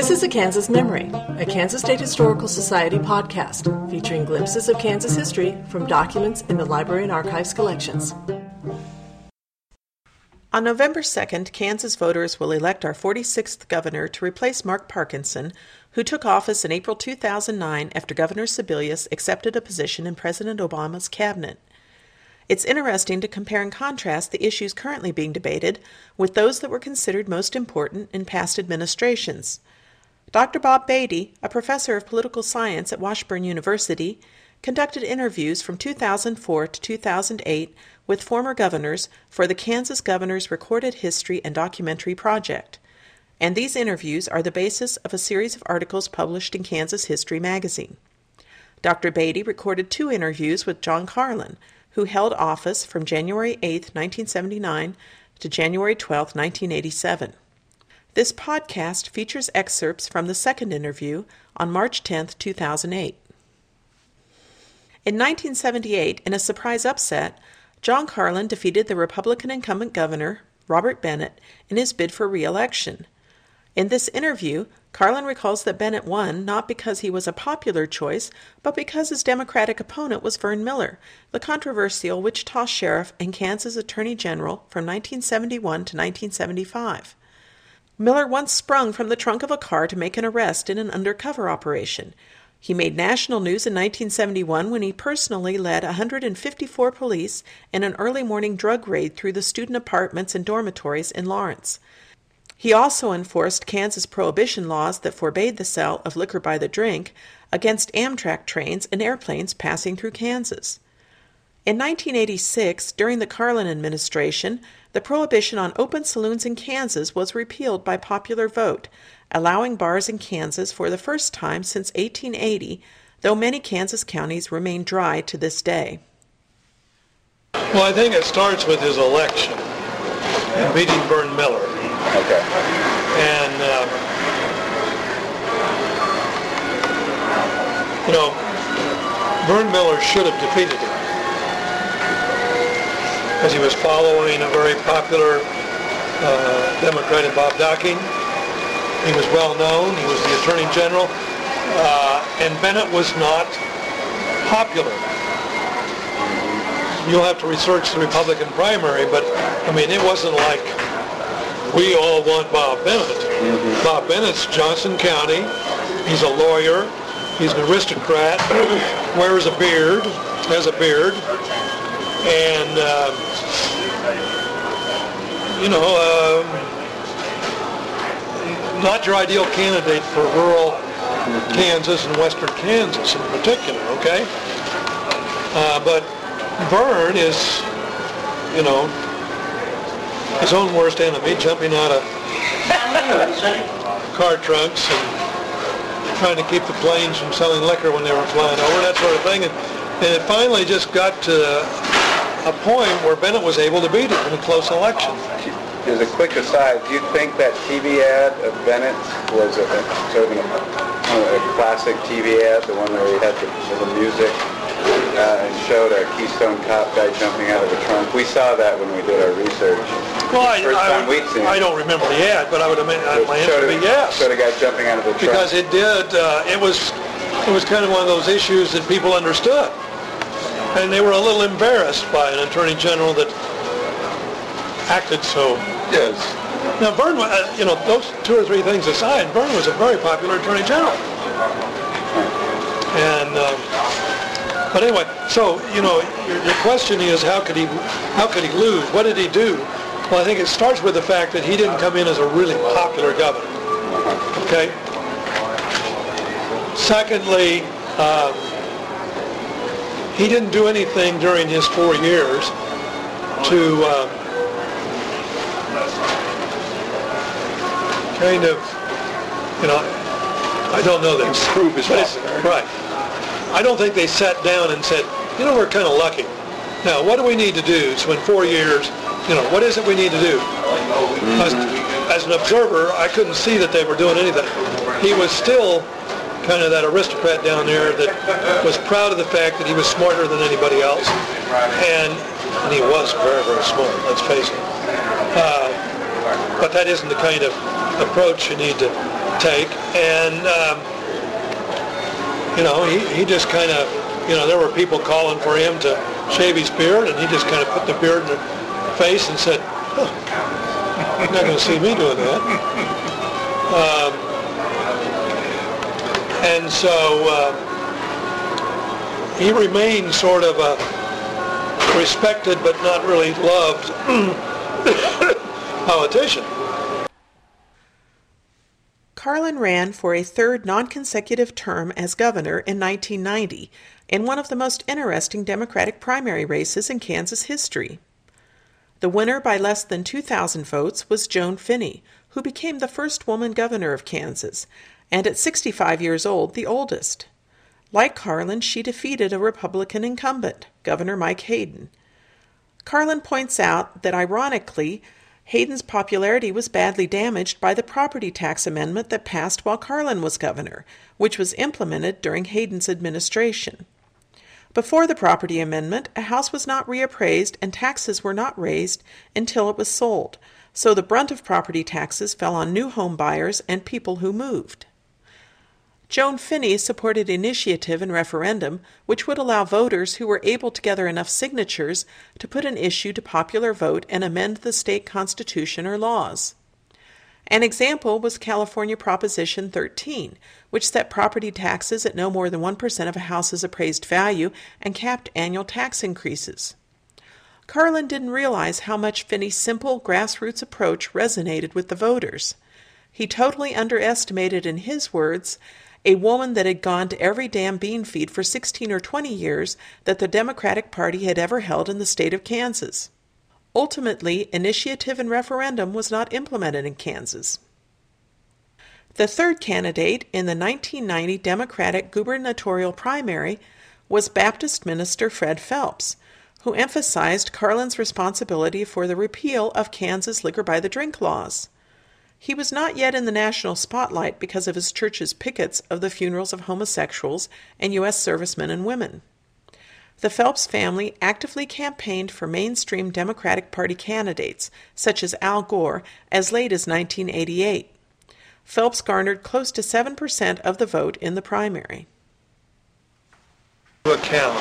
This is a Kansas Memory, a Kansas State Historical Society podcast featuring glimpses of Kansas history from documents in the Library and Archives collections. On November 2nd, Kansas voters will elect our 46th governor to replace Mark Parkinson, who took office in April 2009 after Governor Sebelius accepted a position in President Obama's cabinet. It's interesting to compare and contrast the issues currently being debated with those that were considered most important in past administrations. Dr. Bob Beatty, a professor of political science at Washburn University, conducted interviews from 2004 to 2008 with former governors for the Kansas Governors Recorded History and Documentary Project. And these interviews are the basis of a series of articles published in Kansas History magazine. Dr. Beatty recorded two interviews with John Carlin, who held office from January 8, 1979 to January 12, 1987. This podcast features excerpts from the second interview on March 10, 2008. In 1978, in a surprise upset, John Carlin defeated the Republican incumbent governor, Robert Bennett, in his bid for re election. In this interview, Carlin recalls that Bennett won not because he was a popular choice, but because his Democratic opponent was Vern Miller, the controversial Wichita sheriff and Kansas Attorney General from 1971 to 1975. Miller once sprung from the trunk of a car to make an arrest in an undercover operation. He made national news in 1971 when he personally led 154 police in an early morning drug raid through the student apartments and dormitories in Lawrence. He also enforced Kansas prohibition laws that forbade the sale of liquor by the drink against Amtrak trains and airplanes passing through Kansas. In 1986, during the Carlin administration, the prohibition on open saloons in Kansas was repealed by popular vote, allowing bars in Kansas for the first time since 1880, though many Kansas counties remain dry to this day. Well, I think it starts with his election and beating Vern Miller. Okay. And, uh, you know, Vern Miller should have defeated him because he was following a very popular uh, Democrat in Bob Docking. He was well known. He was the Attorney General. Uh, and Bennett was not popular. You'll have to research the Republican primary, but I mean, it wasn't like we all want Bob Bennett. Mm-hmm. Bob Bennett's Johnson County. He's a lawyer. He's an aristocrat. wears a beard. Has a beard. And uh, you know, uh, not your ideal candidate for rural Kansas and western Kansas in particular, okay? Uh, but Vern is, you know, his own worst enemy, jumping out of car trunks and trying to keep the planes from selling liquor when they were flying over, that sort of thing. And, and it finally just got to a point where Bennett was able to beat him in a close election. As a quick aside, do you think that TV ad of Bennett was a, sort of a, a classic TV ad, the one where he had the, the music uh, and showed a Keystone Cop guy jumping out of a trunk? We saw that when we did our research. Well, I, I, would, seen. I, don't remember the ad, but I would imagine my answer would be yes. Showed a guy jumping out of the trunk. Because it did, uh, it was, it was kind of one of those issues that people understood and they were a little embarrassed by an attorney general that acted so. Yes. Now, Vern, uh, you know, those two or three things aside, Vern was a very popular attorney general. And, um, but anyway, so you know, your, your question is how could he, how could he lose? What did he do? Well, I think it starts with the fact that he didn't come in as a really popular governor. Okay. Secondly. Um, he didn't do anything during his four years to uh, kind of, you know, I don't know that. Improve his. Right. I don't think they sat down and said, you know, we're kind of lucky. Now, what do we need to do? So in four years, you know, what is it we need to do? Mm-hmm. As, as an observer, I couldn't see that they were doing anything. He was still kind of that aristocrat down there that was proud of the fact that he was smarter than anybody else. And, and he was very, very smart, let's face it. Uh, but that isn't the kind of approach you need to take, and um, you know, he, he just kind of, you know, there were people calling for him to shave his beard, and he just kind of put the beard in their face and said, huh, "You're not going to see me doing that." Um, and so uh, he remained sort of a respected but not really loved politician. Carlin ran for a third non-consecutive term as governor in 1990 in one of the most interesting Democratic primary races in Kansas history. The winner by less than 2,000 votes was Joan Finney, who became the first woman governor of Kansas, and at 65 years old, the oldest. Like Carlin, she defeated a Republican incumbent, Governor Mike Hayden. Carlin points out that ironically, Hayden's popularity was badly damaged by the property tax amendment that passed while Carlin was governor, which was implemented during Hayden's administration. Before the property amendment, a house was not reappraised and taxes were not raised until it was sold, so the brunt of property taxes fell on new home buyers and people who moved. Joan Finney supported initiative and referendum, which would allow voters who were able to gather enough signatures to put an issue to popular vote and amend the state constitution or laws. An example was California Proposition 13, which set property taxes at no more than 1% of a house's appraised value and capped annual tax increases. Carlin didn't realize how much Finney's simple grassroots approach resonated with the voters. He totally underestimated, in his words, a woman that had gone to every damn bean feed for 16 or 20 years that the Democratic Party had ever held in the state of Kansas. Ultimately, initiative and referendum was not implemented in Kansas. The third candidate in the 1990 Democratic gubernatorial primary was Baptist minister Fred Phelps, who emphasized Carlin's responsibility for the repeal of Kansas liquor by the drink laws. He was not yet in the national spotlight because of his church's pickets of the funerals of homosexuals and U.S. servicemen and women. The Phelps family actively campaigned for mainstream Democratic Party candidates, such as Al Gore, as late as 1988. Phelps garnered close to 7% of the vote in the primary. Account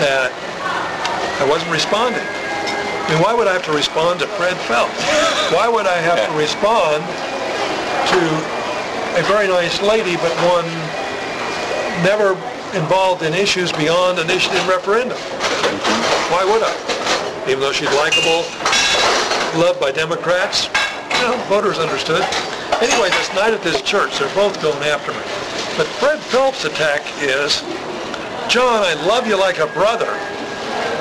that I wasn't responding. I mean, why would I have to respond to Fred Phelps? Why would I have to respond to a very nice lady, but one never involved in issues beyond initiative referendum? Why would I? Even though she's likable, loved by Democrats, you know, voters understood. Anyway, this night at this church, they're both going after me. But Fred Phelps' attack is, John, I love you like a brother,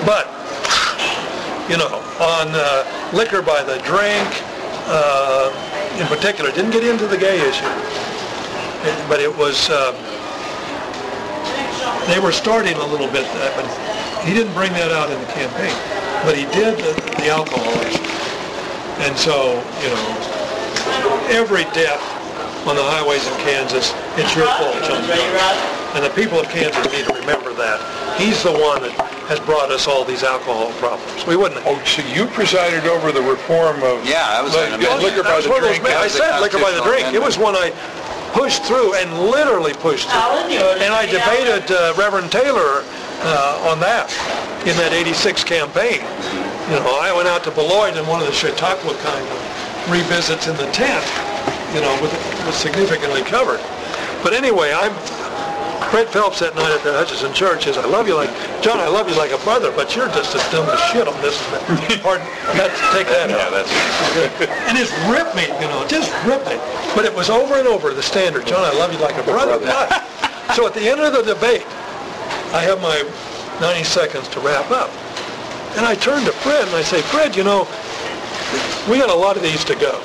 but you know, on uh, liquor by the drink, uh, in particular. Didn't get into the gay issue, it, but it was. Uh, they were starting a little bit, uh, but he didn't bring that out in the campaign. But he did the, the alcohol issue, and so you know, every death on the highways in Kansas, it's your fault, John. And the people of Kansas need to remember that. He's the one that has brought us all these alcohol problems. We wouldn't. Oh, so you presided over the reform of Yeah, that was an li- amendment. liquor by That's the one of those drink. I was a said liquor by the drink. It was one I pushed through and literally pushed through. And I debated uh, Reverend Taylor uh, on that in that 86 campaign. You know, I went out to Beloit in one of the Chautauqua kind of revisits in the tent, you know, with, was significantly covered. But anyway, I'm Fred Phelps that night at the Hutchinson Church is, I love you like, John, I love you like a brother, but you're just as dumb as shit on this. Pardon, that, take that Yeah, out. that's, And just ripped me, you know, just ripped me. But it was over and over, the standard, John, I love you like a brother. But, so at the end of the debate, I have my 90 seconds to wrap up. And I turn to Fred and I say, Fred, you know, we got a lot of these to go.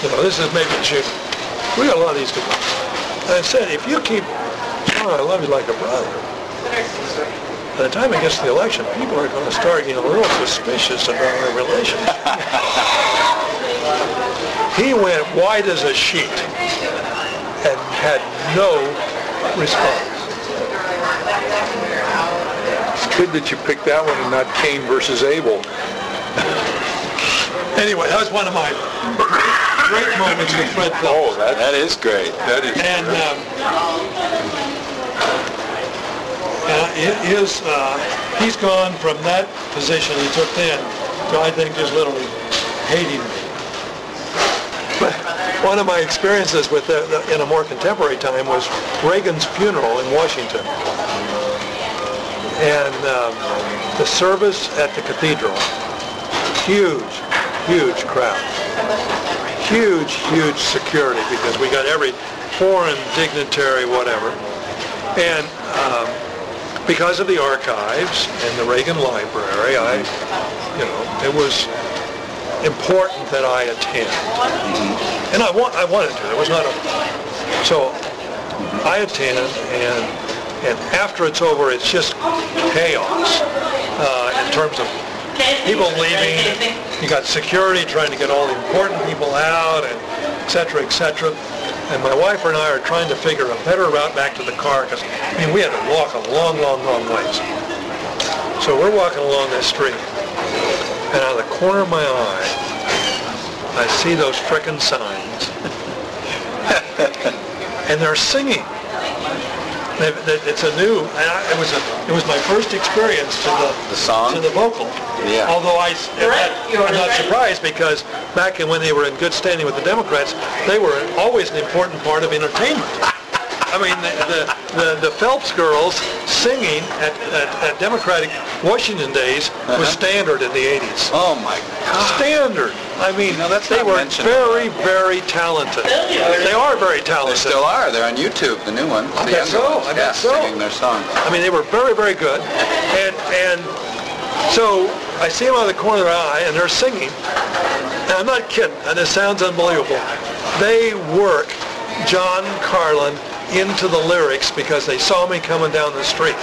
You know, this is maybe June. We got a lot of these to go. And I said, if you keep, John, I love you like a brother. By the time it gets to the election, people are going to start getting a little suspicious about our relationship. he went white as a sheet and had no response. It's good that you picked that one and not Cain versus Abel. Anyway, that was one of my great moments with Fred Phelps. Oh, that, That is great. that is. And um, hi- his, uh, he's gone from that position he took then to, I think, just literally hating me. But one of my experiences with the, the, in a more contemporary time was Reagan's funeral in Washington. And um, the service at the cathedral, huge, huge crowd huge, huge security because we got every foreign dignitary, whatever. And um, because of the archives and the Reagan Library, I, you know, it was important that I attend. And I want, I wanted to. It was not a. So I attend, and and after it's over, it's just chaos uh, in terms of people leaving. You got security trying to get all the important people out, and et cetera, et cetera. And my wife and I are trying to figure a better route back to the car because, I mean, we had to walk a long, long, long ways. So we're walking along this street, and out of the corner of my eye, I see those frickin' signs. and they're singing. They- they- It's a new, I- it was a, it was my first experience to the, The song? to the vocal. Yeah. Although I, I'm not surprised because back in when they were in good standing with the Democrats, they were always an important part of entertainment. I mean, the, the, the, the Phelps girls singing at, at, at Democratic Washington days was uh-huh. standard in the 80s. Oh my God. Standard. I mean, You know, that's they were mentioned. very, very talented. They are very talented. They still are. They're on YouTube, the new ones. I the bet younger so. ones. I yeah, bet so. singing their songs. I mean, they were very, very good. And and so I see them out of the corner of their eye, and they're singing. And I'm not kidding. And it sounds unbelievable. They work John Carlin into the lyrics because they saw me coming down the street.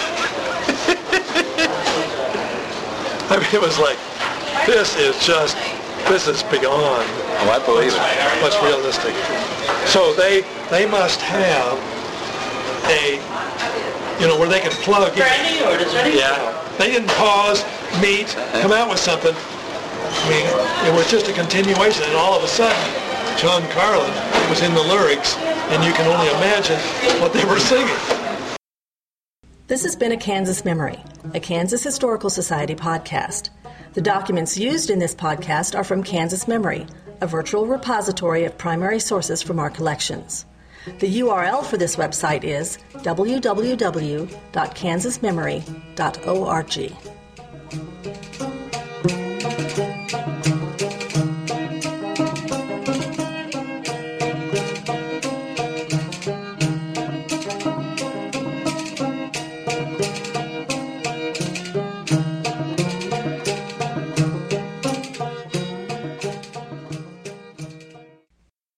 I mean, it was like, this is just, this is beyond Oh, I believe it. what's realistic. So they they must have a you know where they can plug in. Yeah. They didn't pause, meet, come out with something. I mean, it was just a continuation, and all of a sudden, John Carlin was in the lyrics, and you can only imagine what they were singing. This has been a Kansas Memory, a Kansas Historical Society podcast. The documents used in this podcast are from Kansas Memory, a virtual repository of primary sources from our collections. The URL for this website is www.kansasmemory.org.